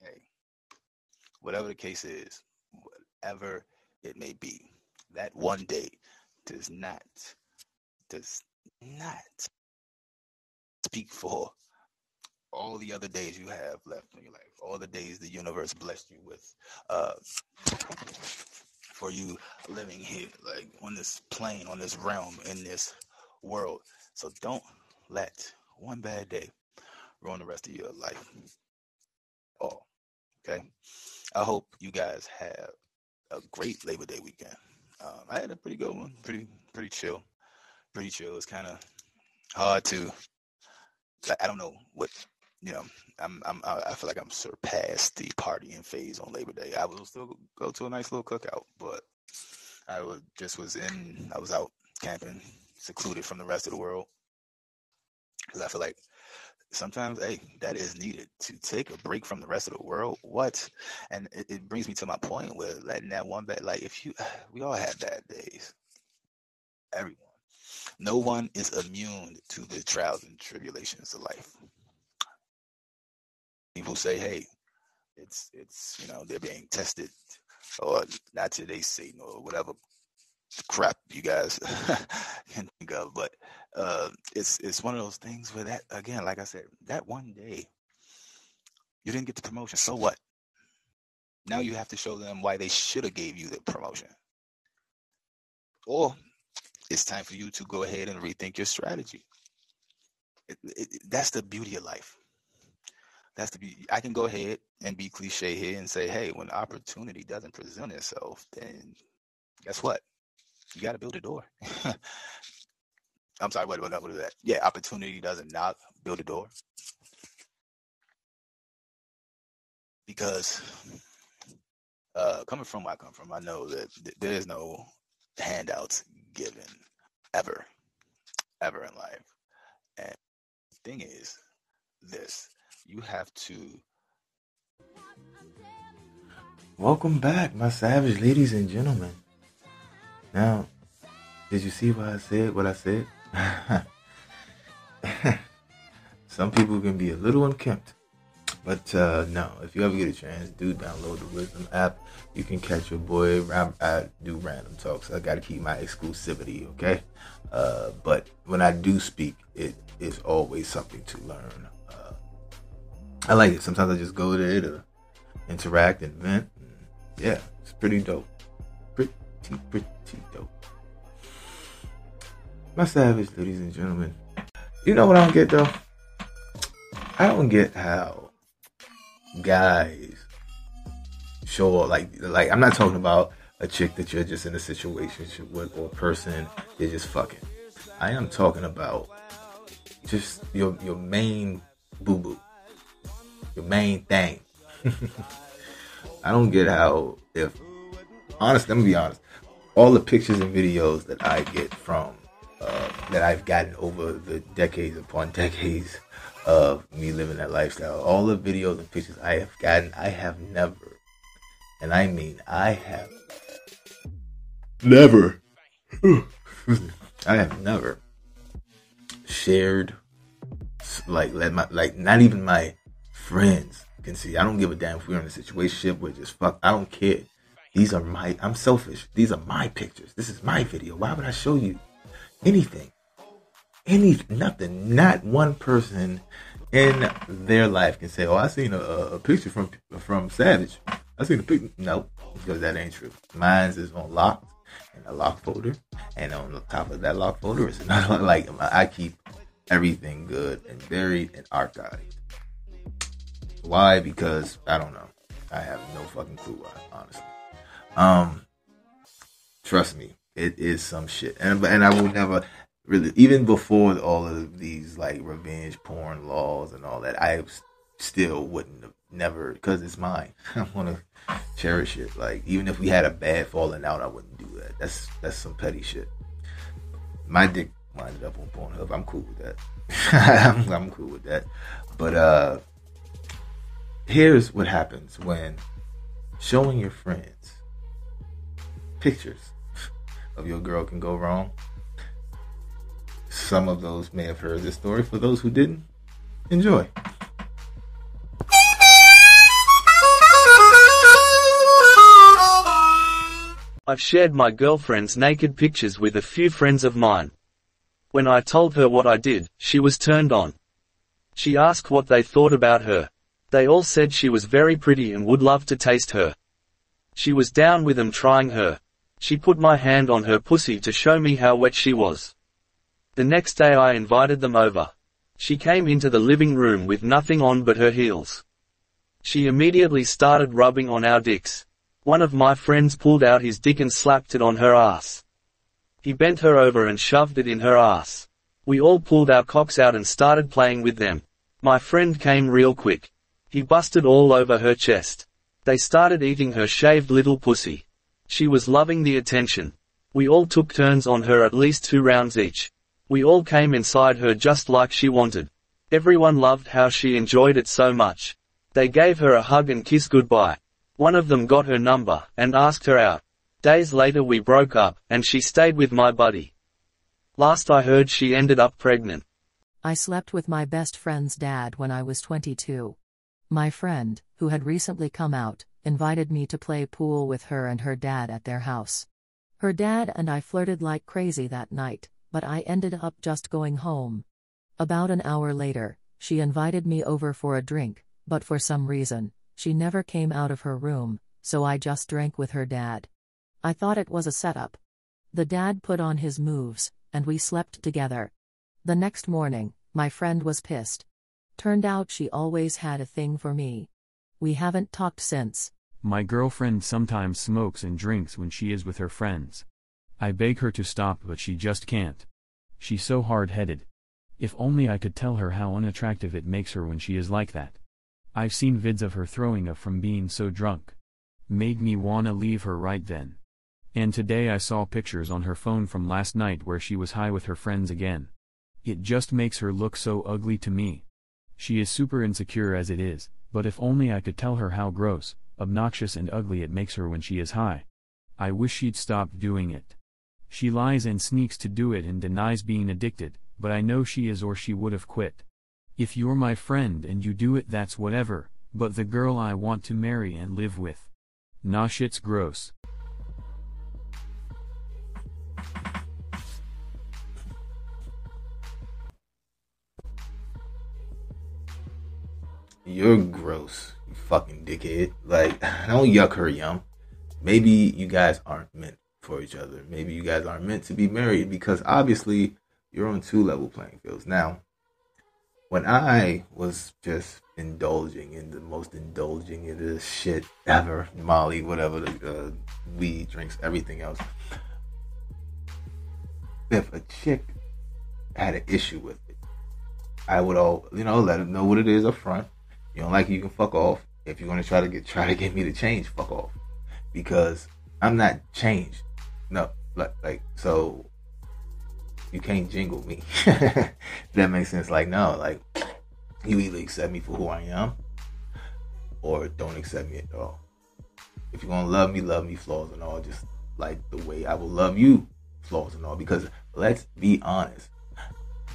Hey, whatever the case is, whatever it may be, that one day does not does not speak for all the other days you have left in your life, all the days the universe blessed you with, uh, for you living here, like on this plane, on this realm, in this world. So don't let one bad day ruin the rest of your life. Oh, okay. I hope you guys have a great Labor Day weekend. Um, I had a pretty good one, pretty pretty chill, pretty chill. It's kind of hard to. I don't know what you know. I'm I'm I feel like I'm surpassed the partying phase on Labor Day. I will still go to a nice little cookout, but I was just was in. I was out camping, secluded from the rest of the world, because I feel like sometimes hey that is needed to take a break from the rest of the world what? And it, it brings me to my point with letting that one bad like if you we all have bad days. Everyone. No one is immune to the trials and tribulations of life. People say hey it's it's you know they're being tested or not today satan or whatever crap you guys can think of. But uh, it's it's one of those things where that again, like I said, that one day you didn't get the promotion. So what? Now you have to show them why they should have gave you the promotion. Or it's time for you to go ahead and rethink your strategy. It, it, that's the beauty of life. That's the beauty. I can go ahead and be cliche here and say, hey, when opportunity doesn't present itself, then guess what? You got to build a door. I'm sorry, what, what, what is that? Yeah, opportunity doesn't knock, build a door. Because uh, coming from where I come from, I know that th- there is no handouts given ever, ever in life. And the thing is, this you have to. Welcome back, my savage ladies and gentlemen. Now, did you see what I said? What I said? Some people can be a little unkempt. But uh, no, if you ever get a chance, do download the Wisdom app. You can catch your boy. I do random talks. I got to keep my exclusivity, okay? Uh, but when I do speak, it is always something to learn. Uh, I like it. Sometimes I just go there to interact and vent. yeah, it's pretty dope pretty, pretty dope. My savage, ladies and gentlemen. You know what I don't get though? I don't get how guys show up like like I'm not talking about a chick that you're just in a situation with or a person you're just fucking. I am talking about just your your main boo boo. Your main thing. I don't get how if honest, let me be honest all the pictures and videos that I get from uh, that I've gotten over the decades upon decades of me living that lifestyle, all the videos and pictures I have gotten, I have never, and I mean I have never, I have never shared like let my like not even my friends can see. I don't give a damn if we're in a situation where just fuck. I don't care these are my, I'm selfish. These are my pictures. This is my video. Why would I show you anything? Any, nothing. Not one person in their life can say, "Oh, I seen a, a picture from from Savage. I seen a picture." No, because that ain't true. Mine's is on locked in a lock folder, and on the top of that lock folder is another. Like I keep everything good and buried and archived. Why? Because I don't know. I have no fucking clue why, honestly. Um, trust me, it is some shit, and and I will never really, even before all of these like revenge porn laws and all that, I still wouldn't have never because it's mine. I want to cherish it. Like even if we had a bad falling out, I wouldn't do that. That's that's some petty shit. My dick winded up on Pornhub. I'm cool with that. I'm, I'm cool with that. But uh, here's what happens when showing your friends pictures of your girl can go wrong. Some of those may have heard this story. For those who didn't, enjoy. I've shared my girlfriend's naked pictures with a few friends of mine. When I told her what I did, she was turned on. She asked what they thought about her. They all said she was very pretty and would love to taste her. She was down with them trying her. She put my hand on her pussy to show me how wet she was. The next day I invited them over. She came into the living room with nothing on but her heels. She immediately started rubbing on our dicks. One of my friends pulled out his dick and slapped it on her ass. He bent her over and shoved it in her ass. We all pulled our cocks out and started playing with them. My friend came real quick. He busted all over her chest. They started eating her shaved little pussy. She was loving the attention. We all took turns on her at least two rounds each. We all came inside her just like she wanted. Everyone loved how she enjoyed it so much. They gave her a hug and kiss goodbye. One of them got her number, and asked her out. Days later we broke up, and she stayed with my buddy. Last I heard she ended up pregnant. I slept with my best friend's dad when I was 22. My friend, who had recently come out, invited me to play pool with her and her dad at their house. Her dad and I flirted like crazy that night, but I ended up just going home. About an hour later, she invited me over for a drink, but for some reason, she never came out of her room, so I just drank with her dad. I thought it was a setup. The dad put on his moves, and we slept together. The next morning, my friend was pissed. Turned out she always had a thing for me. We haven't talked since. My girlfriend sometimes smokes and drinks when she is with her friends. I beg her to stop but she just can't. She's so hard-headed. If only I could tell her how unattractive it makes her when she is like that. I've seen vids of her throwing up from being so drunk. Made me wanna leave her right then. And today I saw pictures on her phone from last night where she was high with her friends again. It just makes her look so ugly to me. She is super insecure as it is, but if only I could tell her how gross, obnoxious and ugly it makes her when she is high. I wish she'd stop doing it. She lies and sneaks to do it and denies being addicted, but I know she is or she would have quit. If you're my friend and you do it that's whatever, but the girl I want to marry and live with. Nah shit's gross. You're gross, fucking dickhead. Like, don't yuck her yum. Maybe you guys aren't meant for each other. Maybe you guys aren't meant to be married because obviously you're on two level playing fields. Now, when I was just indulging in the most indulging in this shit ever, Molly, whatever, the uh, weed, drinks, everything else. If a chick had an issue with it, I would all, you know, let them know what it is up front. You don't like it, you can fuck off. If you're gonna try to get try to get me to change, fuck off. Because I'm not changed. No, like, like so you can't jingle me. that makes sense. Like, no, like you either accept me for who I am or don't accept me at all. If you're gonna love me, love me, flaws and all, just like the way I will love you, flaws and all. Because let's be honest,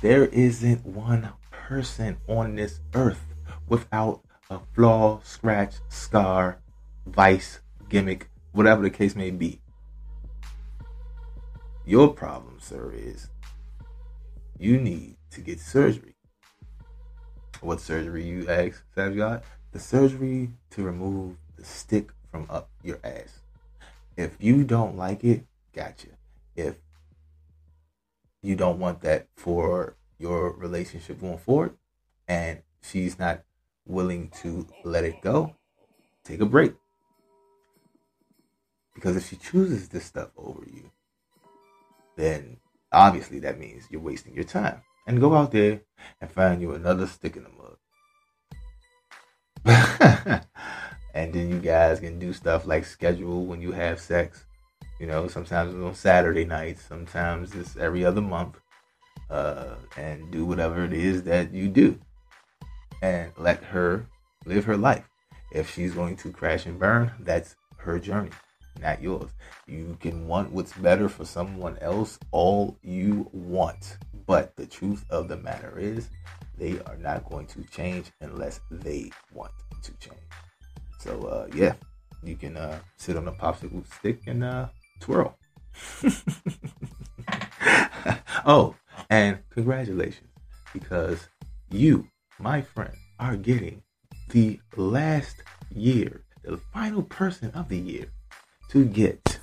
there isn't one person on this earth without a flaw, scratch, scar, vice, gimmick, whatever the case may be. Your problem, sir, is you need to get surgery. What surgery, you ask, Savage God? The surgery to remove the stick from up your ass. If you don't like it, gotcha. If you don't want that for your relationship going forward, and she's not willing to let it go, take a break. Because if she chooses this stuff over you, then obviously that means you're wasting your time. And go out there and find you another stick in the mud. and then you guys can do stuff like schedule when you have sex. You know, sometimes it's on Saturday nights, sometimes it's every other month. Uh, and do whatever it is that you do. And let her live her life. If she's going to crash and burn, that's her journey not yours. You can want what's better for someone else all you want. But the truth of the matter is, they are not going to change unless they want to change. So, uh, yeah, you can uh, sit on a popsicle stick and uh, twirl. oh, and congratulations, because you, my friend, are getting the last year, the final person of the year to get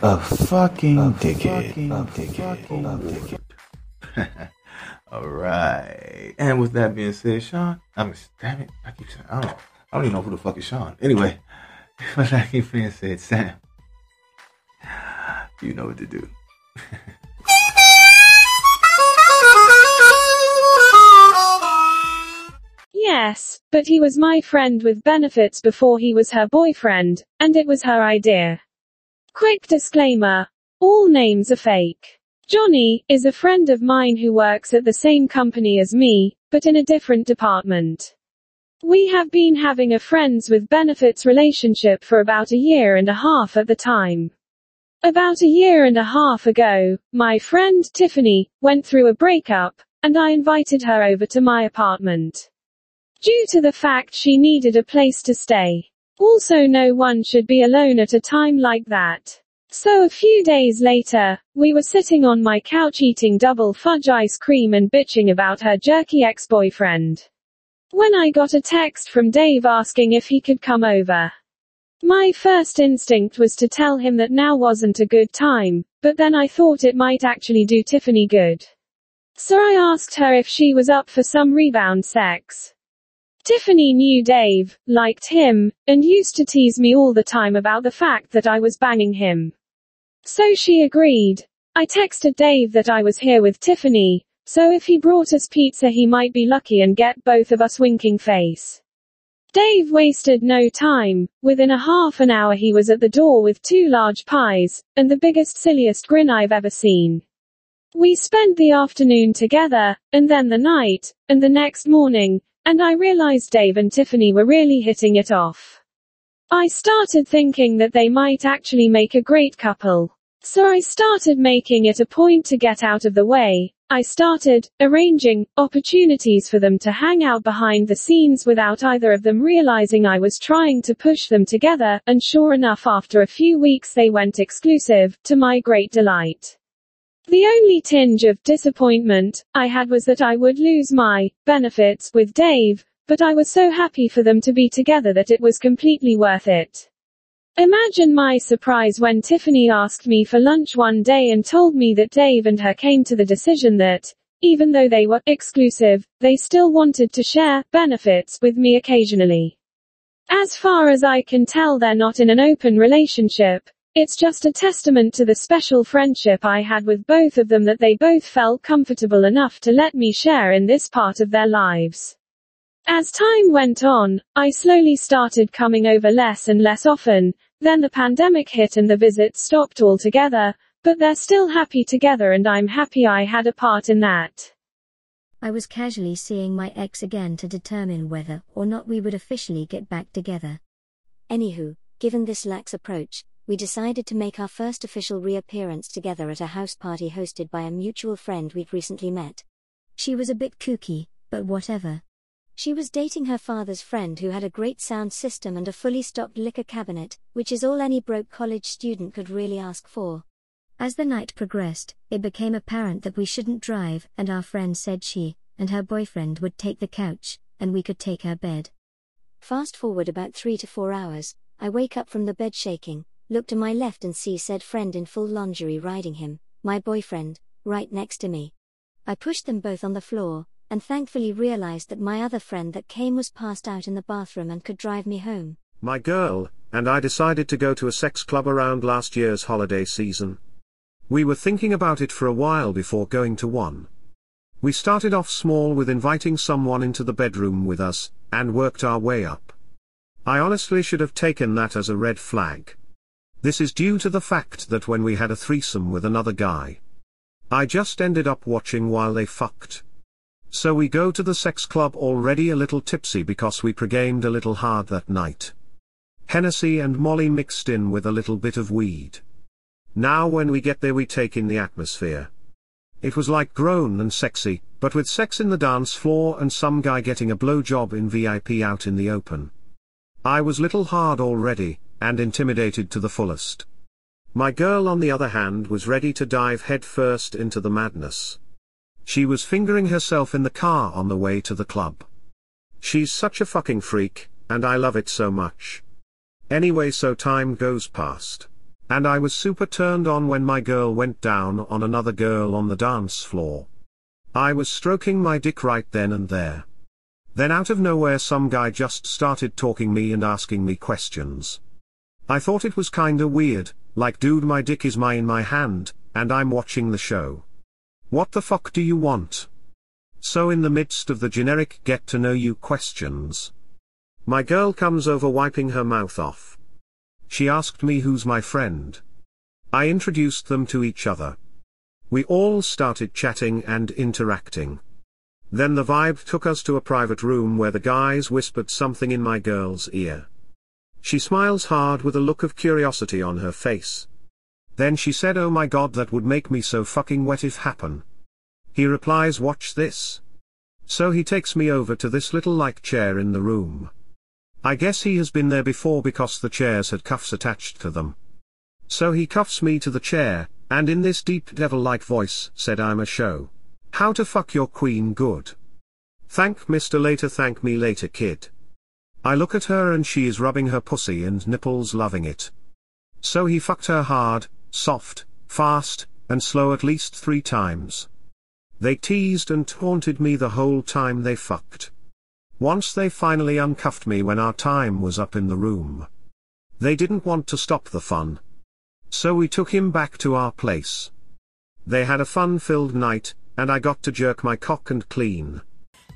a fucking a dickhead. Fucking, a dickhead. A dickhead. All right. And with that being said, Sean, I'm damn it. I keep saying I don't I don't even know who the fuck is Sean. Anyway, with that being said, Sam, you know what to do. but he was my friend with benefits before he was her boyfriend, and it was her idea. Quick disclaimer. All names are fake. Johnny is a friend of mine who works at the same company as me, but in a different department. We have been having a friends with benefits relationship for about a year and a half at the time. About a year and a half ago, my friend Tiffany went through a breakup, and I invited her over to my apartment. Due to the fact she needed a place to stay. Also no one should be alone at a time like that. So a few days later, we were sitting on my couch eating double fudge ice cream and bitching about her jerky ex-boyfriend. When I got a text from Dave asking if he could come over. My first instinct was to tell him that now wasn't a good time, but then I thought it might actually do Tiffany good. So I asked her if she was up for some rebound sex. Tiffany knew Dave, liked him, and used to tease me all the time about the fact that I was banging him. So she agreed. I texted Dave that I was here with Tiffany, so if he brought us pizza he might be lucky and get both of us winking face. Dave wasted no time. Within a half an hour he was at the door with two large pies, and the biggest silliest grin I've ever seen. We spent the afternoon together, and then the night, and the next morning, and I realized Dave and Tiffany were really hitting it off. I started thinking that they might actually make a great couple. So I started making it a point to get out of the way. I started arranging opportunities for them to hang out behind the scenes without either of them realizing I was trying to push them together, and sure enough after a few weeks they went exclusive, to my great delight. The only tinge of disappointment I had was that I would lose my benefits with Dave, but I was so happy for them to be together that it was completely worth it. Imagine my surprise when Tiffany asked me for lunch one day and told me that Dave and her came to the decision that, even though they were exclusive, they still wanted to share benefits with me occasionally. As far as I can tell, they're not in an open relationship. It's just a testament to the special friendship I had with both of them that they both felt comfortable enough to let me share in this part of their lives. As time went on, I slowly started coming over less and less often, then the pandemic hit and the visits stopped altogether, but they're still happy together and I'm happy I had a part in that. I was casually seeing my ex again to determine whether or not we would officially get back together. Anywho, given this lax approach, we decided to make our first official reappearance together at a house party hosted by a mutual friend we'd recently met. She was a bit kooky, but whatever. She was dating her father's friend who had a great sound system and a fully stocked liquor cabinet, which is all any broke college student could really ask for. As the night progressed, it became apparent that we shouldn't drive, and our friend said she and her boyfriend would take the couch, and we could take her bed. Fast forward about three to four hours, I wake up from the bed shaking, look to my left and see said friend in full lingerie riding him, my boyfriend, right next to me. I pushed them both on the floor, and thankfully realized that my other friend that came was passed out in the bathroom and could drive me home. My girl, and I decided to go to a sex club around last year's holiday season. We were thinking about it for a while before going to one. We started off small with inviting someone into the bedroom with us, and worked our way up. I honestly should have taken that as a red flag. This is due to the fact that when we had a threesome with another guy, I just ended up watching while they fucked. So we go to the sex club already a little tipsy because we pre-gamed a little hard that night. Hennessy and Molly mixed in with a little bit of weed. Now when we get there we take in the atmosphere. It was like grown and sexy, but with sex in the dance floor and some guy getting a blowjob in VIP out in the open. I was little hard already, and intimidated to the fullest. My girl on the other hand was ready to dive headfirst into the madness. She was fingering herself in the car on the way to the club. She's such a fucking freak, and I love it so much. Anyway so time goes past. And I was super turned on when my girl went down on another girl on the dance floor. I was stroking my dick right then and there. Then out of nowhere some guy just started talking me and asking me questions. I thought it was kinda weird, like dude my dick is my in my hand, and I'm watching the show. What the fuck do you want? So in the midst of the generic get to know you questions. My girl comes over wiping her mouth off. She asked me who's my friend. I introduced them to each other. We all started chatting and interacting. Then the vibe took us to a private room where the guys whispered something in my girl's ear. She smiles hard with a look of curiosity on her face. Then she said oh my god that would make me so fucking wet if happen. He replies watch this. So he takes me over to this little like chair in the room. I guess he has been there before because the chairs had cuffs attached to them. So he cuffs me to the chair, and in this deep devil-like voice said I'm a show. How to fuck your queen good. Thank Mr. Later thank me later kid. I look at her and she is rubbing her pussy and nipples loving it. So he fucked her hard, soft, fast, and slow at least three times. They teased and taunted me the whole time they fucked. Once they finally uncuffed me when our time was up in the room. They didn't want to stop the fun. So we took him back to our place. They had a fun-filled night, and I got to jerk my cock and clean.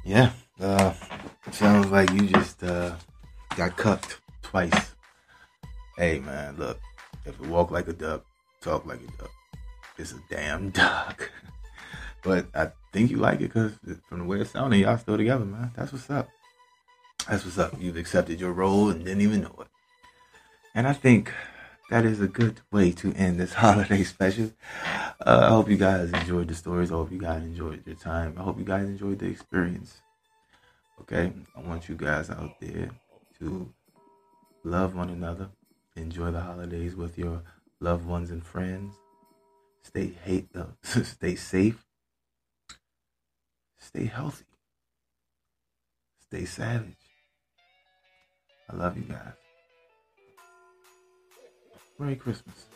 Yeah, uh, sounds like you just uh, got cucked twice. Hey man, look, if you walk like a duck, talk like a duck. It's a damn duck. but I think you like it because from the way it sounded, y'all still together, man. That's what's up. That's what's up. You've accepted your role and didn't even know it. And I think that is a good way to end this holiday special. Uh, I hope you guys enjoyed the stories. I hope you guys enjoyed your time. I hope you guys enjoyed the experience. Okay, I want you guys out there to love one another, enjoy the holidays with your loved ones and friends. Stay hate, uh, stay safe, stay healthy, stay savage. I love you guys. Merry Christmas.